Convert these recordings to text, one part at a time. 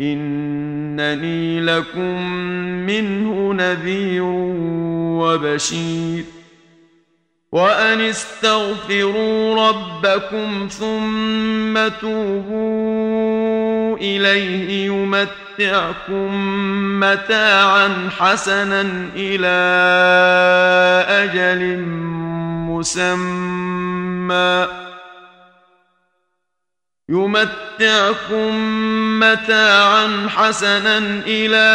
إنني لكم منه نذير وبشير. وأن استغفروا ربكم ثم توبوا إليه يمتعكم متاعا حسنا إلى أجل مسمى. يمتعكم متاعا حسنا إلى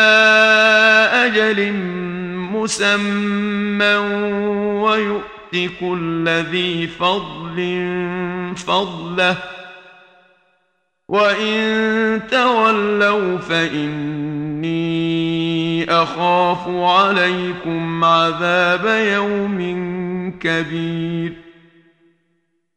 أجل مسمى ويؤت كل ذي فضل فضله. وإن تولوا فإني أخاف عليكم عذاب يوم كبير.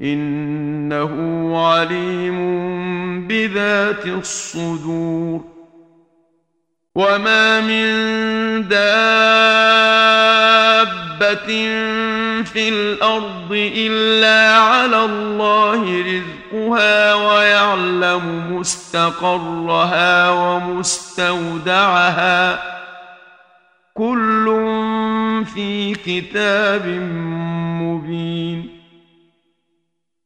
إنه عليم بذات الصدور. وما من دابة في الأرض إلا على الله رزقها ويعلم مستقرها ومستودعها. كل في كتاب مبين.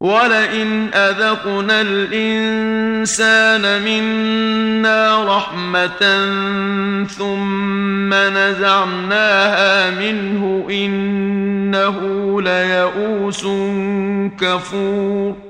ولئن اذقنا الانسان منا رحمه ثم نزعناها منه انه ليئوس كفور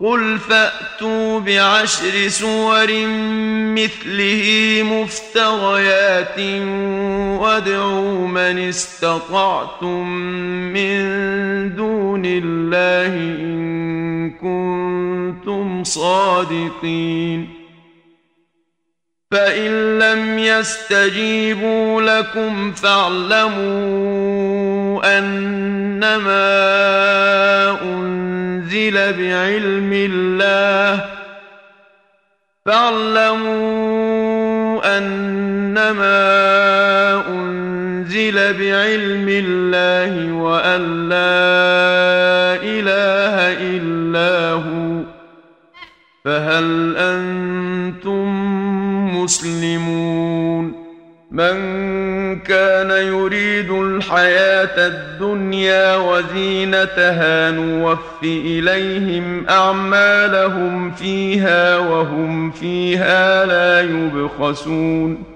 قل فأتوا بعشر سور مثله مفتريات وادعوا من استطعتم من دون الله إن كنتم صادقين فإن لم يستجيبوا لكم فاعلموا أنما أنزل بعلم الله فاعلموا أنما أنزل بعلم الله وأن لا إله إلا هو فهل أنتم مسلمون من كان يريد الحياة الدنيا وزينتها نوف إليهم أعمالهم فيها وهم فيها لا يبخسون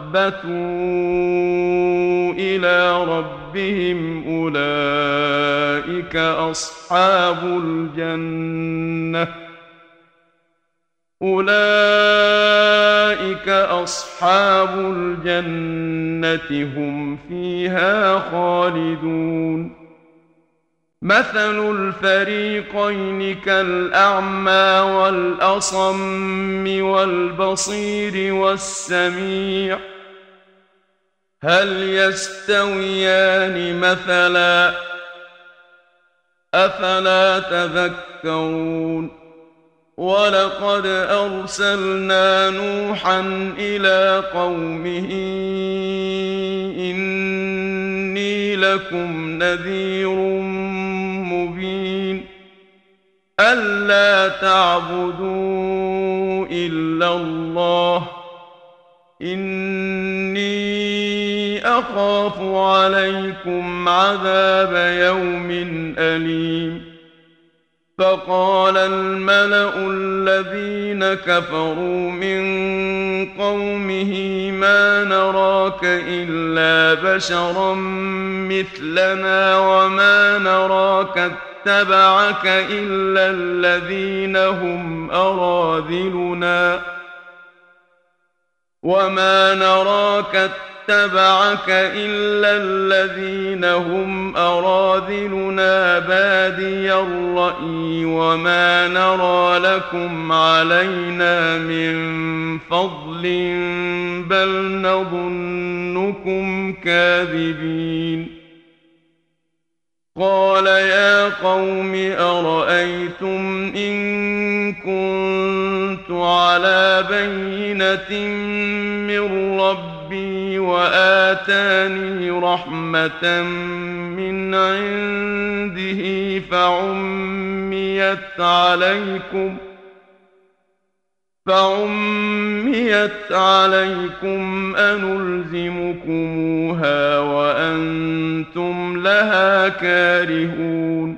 وأخبتوا إلى ربهم أولئك أصحاب الجنة أولئك أصحاب الجنة هم فيها خالدون مثل الفريقين كالأعمى والأصم والبصير والسميع هل يستويان مثلا؟ أفلا تذكرون؟ ولقد أرسلنا نوحا إلى قومه إني لكم نذير مبين. ألا تعبدوا إلا الله إني أخاف عليكم عذاب يوم أليم. فقال الملأ الذين كفروا من قومه ما نراك إلا بشرا مثلنا وما نراك اتبعك إلا الذين هم أراذلنا. وما نراك اتبعك إلا الذين هم أراذلنا بادي الرأي وما نرى لكم علينا من فضل بل نظنكم كاذبين. قال يا قوم أرأيتم إن كنت على بينة من ربي وآتاني رحمة من عنده فعميت عليكم ۖ فعميت عليكم أنلزمكموها وأنتم لها كارهون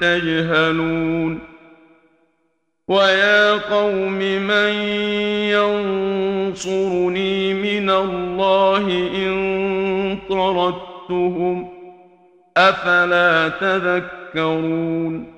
تجهلون ويا قوم من ينصرني من الله إن طردتهم أفلا تذكرون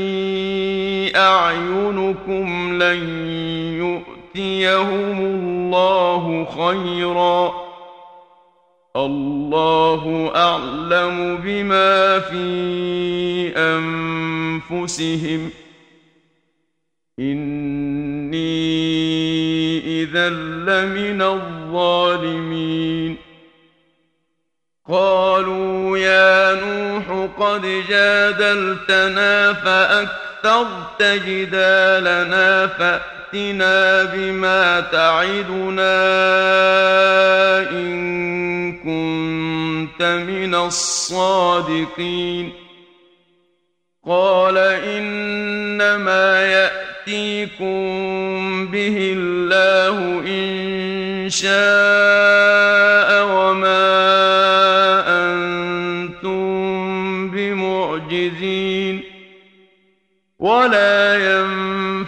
أعينكم لن يؤتيهم الله خيرا. الله أعلم بما في أنفسهم. إني إذا لمن الظالمين. قالوا يا نوح قد جادلتنا فأكثرت جدالنا فأتنا بما تعدنا إن كنت من الصادقين قال إنما يأتيكم به الله إن شاء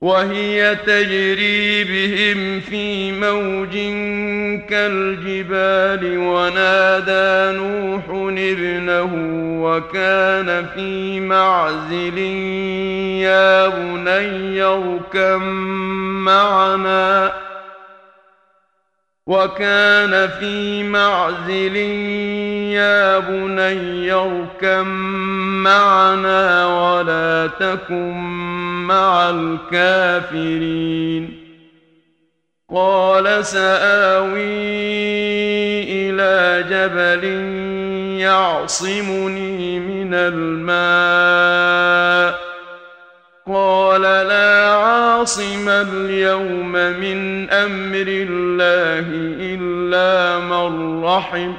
وهي تجري بهم في موج كالجبال ونادى نوح ابنه وكان في معزل يا بني اركب معنا وكان في معزل يا بني اركب معنا ولا تكن مع الكافرين. قال سآوي إلى جبل يعصمني من الماء. قال لا عاصم اليوم من أمر الله إلا من رحم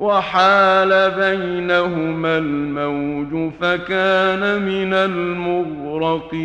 وحال بينهما الموج فكان من المغرقين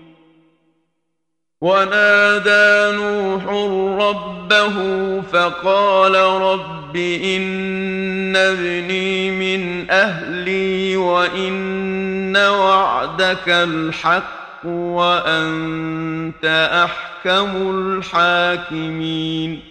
ونادى نوح ربه فقال رب إن ابني من أهلي وإن وعدك الحق وأنت أحكم الحاكمين.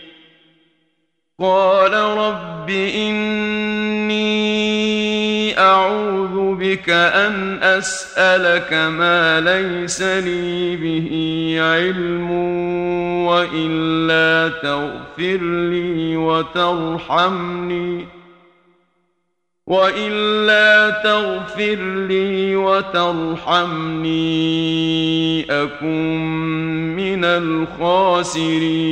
قال رب إني أعوذ بك أن أسألك ما ليس لي به علم وإلا تغفر لي وترحمني وإلا تغفر لي وترحمني أكن من الخاسرين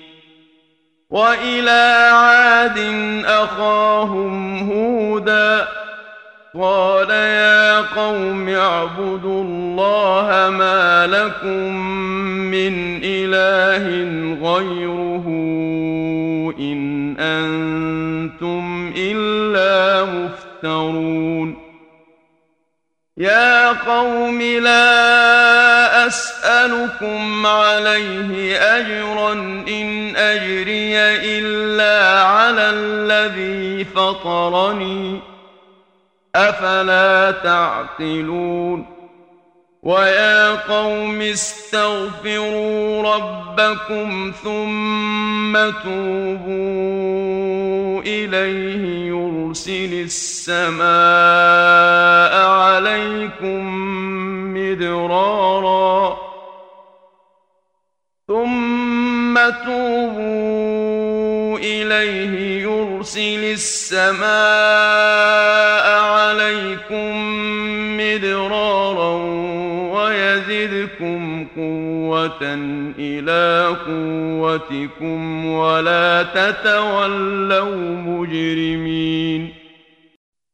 وإلى عاد أخاهم هودا قال يا قوم اعبدوا الله ما لكم من إله غيره إن أنتم إلا مفترون يا قوم لا أسألكم عليه أجرا إن أجري إلا على الذي فطرني أفلا تعقلون ويا قوم استغفروا ربكم ثم توبوا إليه يرسل السماء عليكم مدرارا ثم توبوا إليه يرسل السماء عليكم مدرارا ويزدكم قوة إلى قوتكم ولا تتولوا مجرمين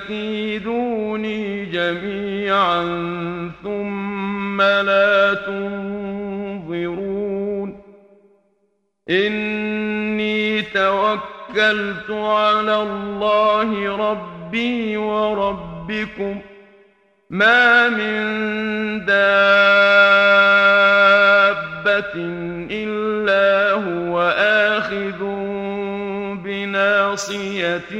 فكيدوني جميعا ثم لا تنظرون إني توكلت على الله ربي وربكم ما من دابة إلا هو آخذ بناصيتها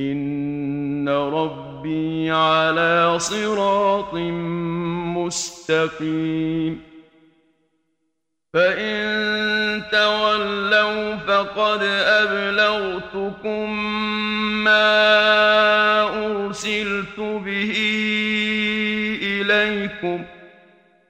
إن ربي على صراط مستقيم فإن تولوا فقد أبلغتكم ما أرسلت به إليكم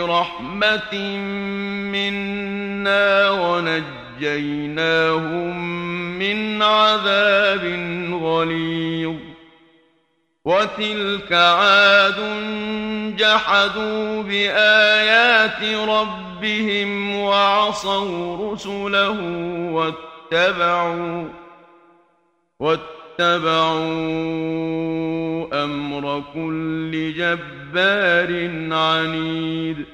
برحمة منا ونجيناهم من عذاب غليظ. وتلك عاد جحدوا بآيات ربهم وعصوا رسله واتبعوا واتبعوا أمر كل جبار عنيد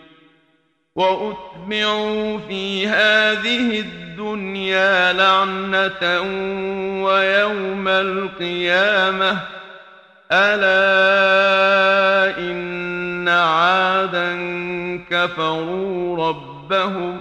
وأتبعوا في هذه الدنيا لعنة ويوم القيامة ألا إن إن عادا كفروا ربهم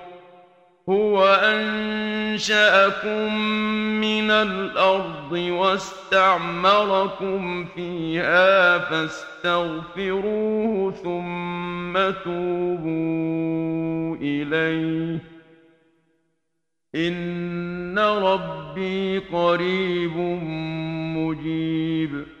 هو أنشأكم من الأرض واستعمركم فيها فاستغفروه ثم توبوا إليه. إن ربي قريب مجيب.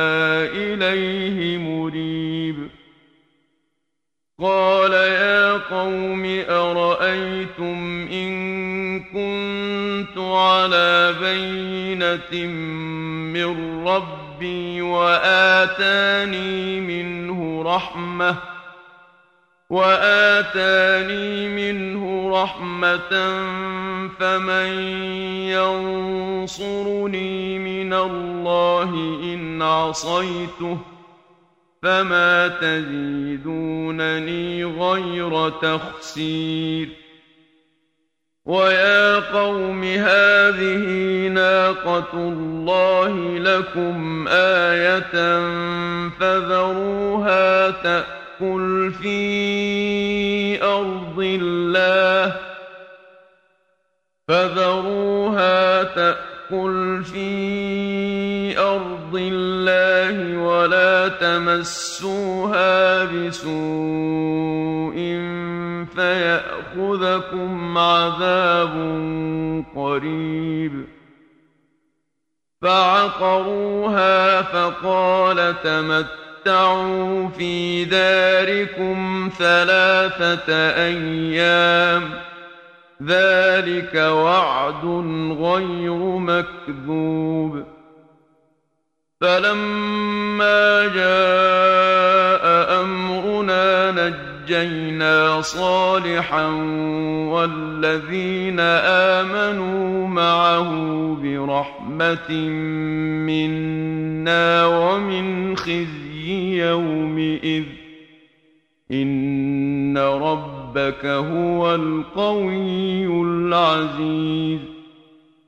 إليه مريب. قال يا قوم أرأيتم إن كنت على بينة من ربي وآتاني منه رحمةً وآتاني منه رحمة فمن ينصرني من الله إن عصيته فما تزيدونني غير تخسير ويا قوم هذه ناقة الله لكم آية فذروها تأتي تأكل في أرض الله فذروها تأكل في أرض الله ولا تمسوها بسوء فيأخذكم عذاب قريب فعقروها فقال تمت تمتعوا في داركم ثلاثة أيام ذلك وعد غير مكذوب فلما جاء أمرنا نجينا صالحا والذين آمنوا معه برحمة منا ومن خزي يومئذ إن ربك هو القوي العزيز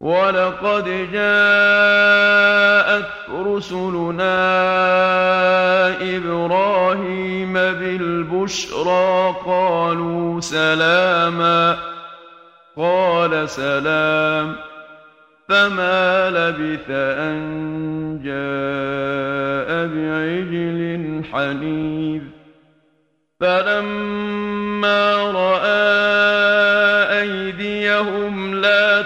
ولقد جاءت رسلنا إبراهيم بالبشرى قالوا سلاما قال سلام فما لبث أن جاء بعجل حنيذ فلما رأى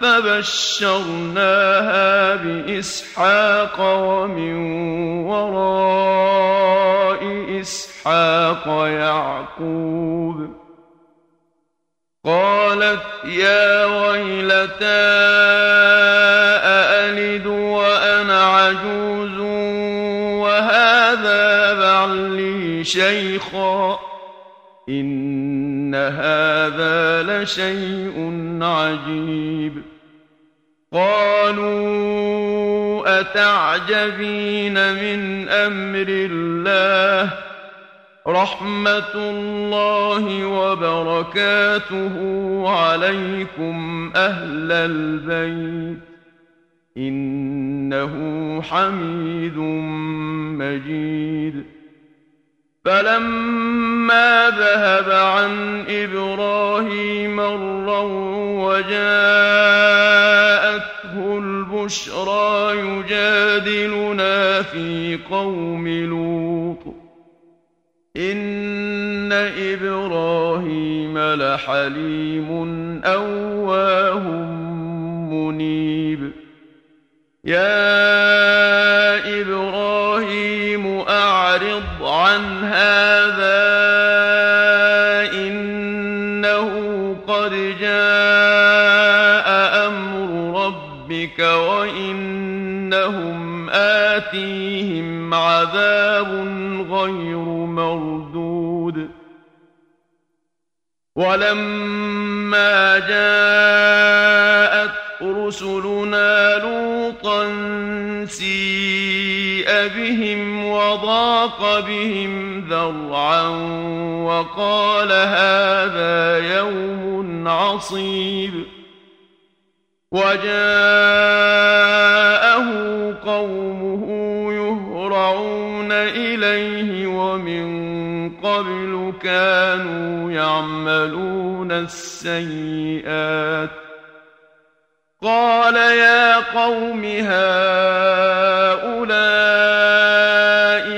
فبشرناها بإسحاق ومن وراء إسحاق يعقوب قالت يا ويلتى أألد وأنا عجوز وهذا بعلي شيخا إن هذا لشيء عجيب قالوا أتعجبين من أمر الله رحمة الله وبركاته عليكم أهل البيت إنه حميد مجيد فلما ذهب عن إبراهيم الرو وجاءته البشرى يجادلنا في قوم لوط. إن إبراهيم لحليم أواه منيب. يا آتيهم عذاب غير مردود. ولما جاءت رسلنا لوطا سيء بهم وضاق بهم ذرعا وقال هذا يوم عصيب. وجاءه قومه يهرعون إليه ومن قبل كانوا يعملون السيئات قال يا قوم هؤلاء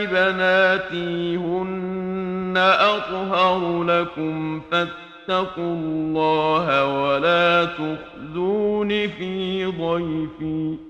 بناتي هن أطهر لكم فاتقوا الله ولا تخزون في ضيفي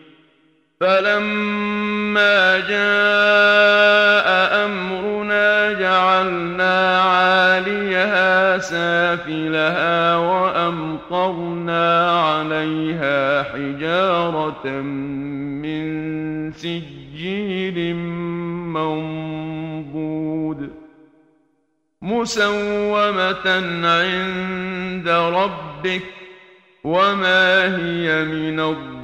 فلما جاء أمرنا جعلنا عاليها سافلها وأمطرنا عليها حجارة من سجيل منضود مسومة عند ربك وما هي من الظالمين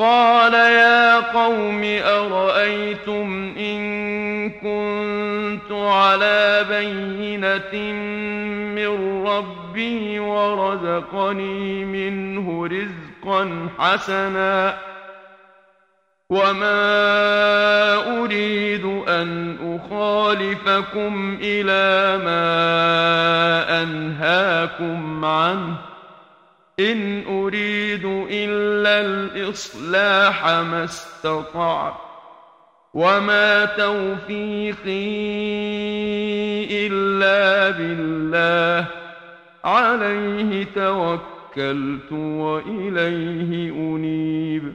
قال يا قوم أرأيتم إن كنت على بينة من ربي ورزقني منه رزقا حسنا وما أريد أن أخالفكم إلى ما أنهاكم عنه إن أريد إلا الإصلاح ما استطعت وما توفيقي إلا بالله عليه توكلت وإليه أنيب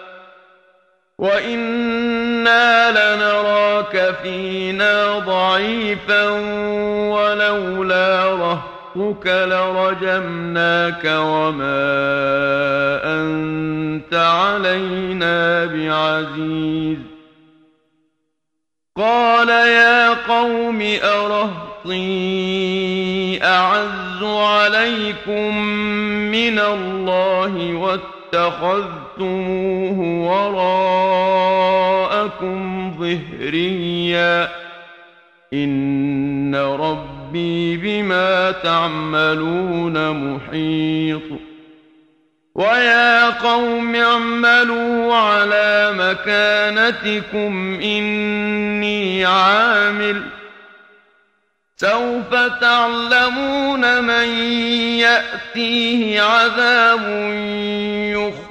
وإنا لنراك فينا ضعيفا ولولا رهطك لرجمناك وما أنت علينا بعزيز قال يا قوم أرهطي أعز عليكم من الله واتخذ اتخذتموه وراءكم ظهريا. إن ربي بما تعملون محيط. ويا قوم اعملوا على مكانتكم إني عامل. سوف تعلمون من يأتيه عذاب يخ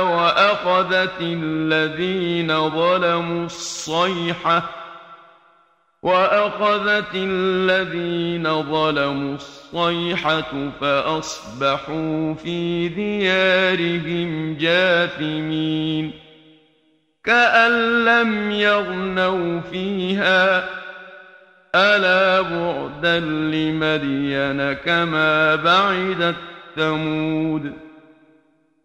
وأخذت الذين ظلموا الصيحة وأخذت الذين ظلموا الصيحة فأصبحوا في ديارهم جاثمين كأن لم يغنوا فيها ألا بعدا لمدين كما بعدت ثمود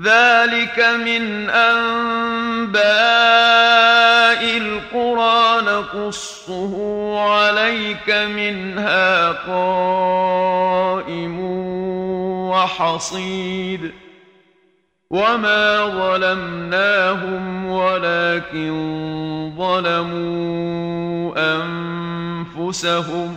ذلك من انباء القرى نقصه عليك منها قائم وحصيد وما ظلمناهم ولكن ظلموا انفسهم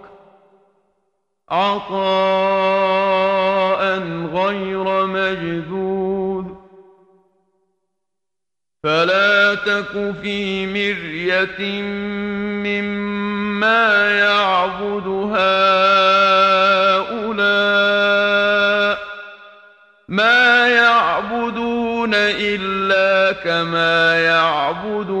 عطاء غير مجذوذ. فلا تك في مرية مما يعبد هؤلاء. ما يعبدون إلا كما يعبد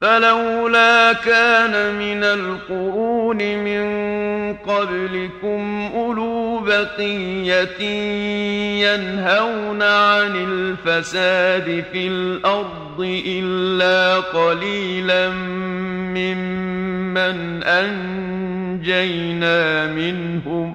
فلولا كان من القرون من قبلكم أولو بقية ينهون عن الفساد في الأرض إلا قليلا ممن أنجينا منهم.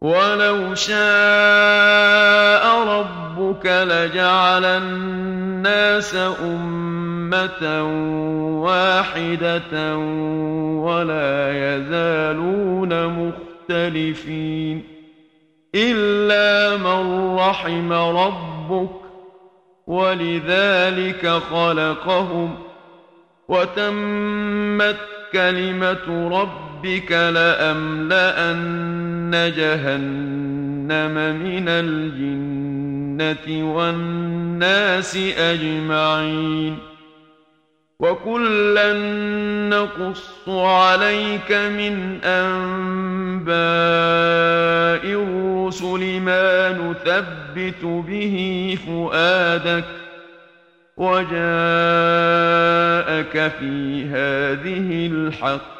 ولو شاء ربك لجعل الناس أمة واحدة ولا يزالون مختلفين إلا من رحم ربك ولذلك خلقهم وتمت كلمة ربك لأملأن جهنم من الجنة والناس أجمعين وكلا نقص عليك من أنباء الرسل ما نثبت به فؤادك وجاءك في هذه الحق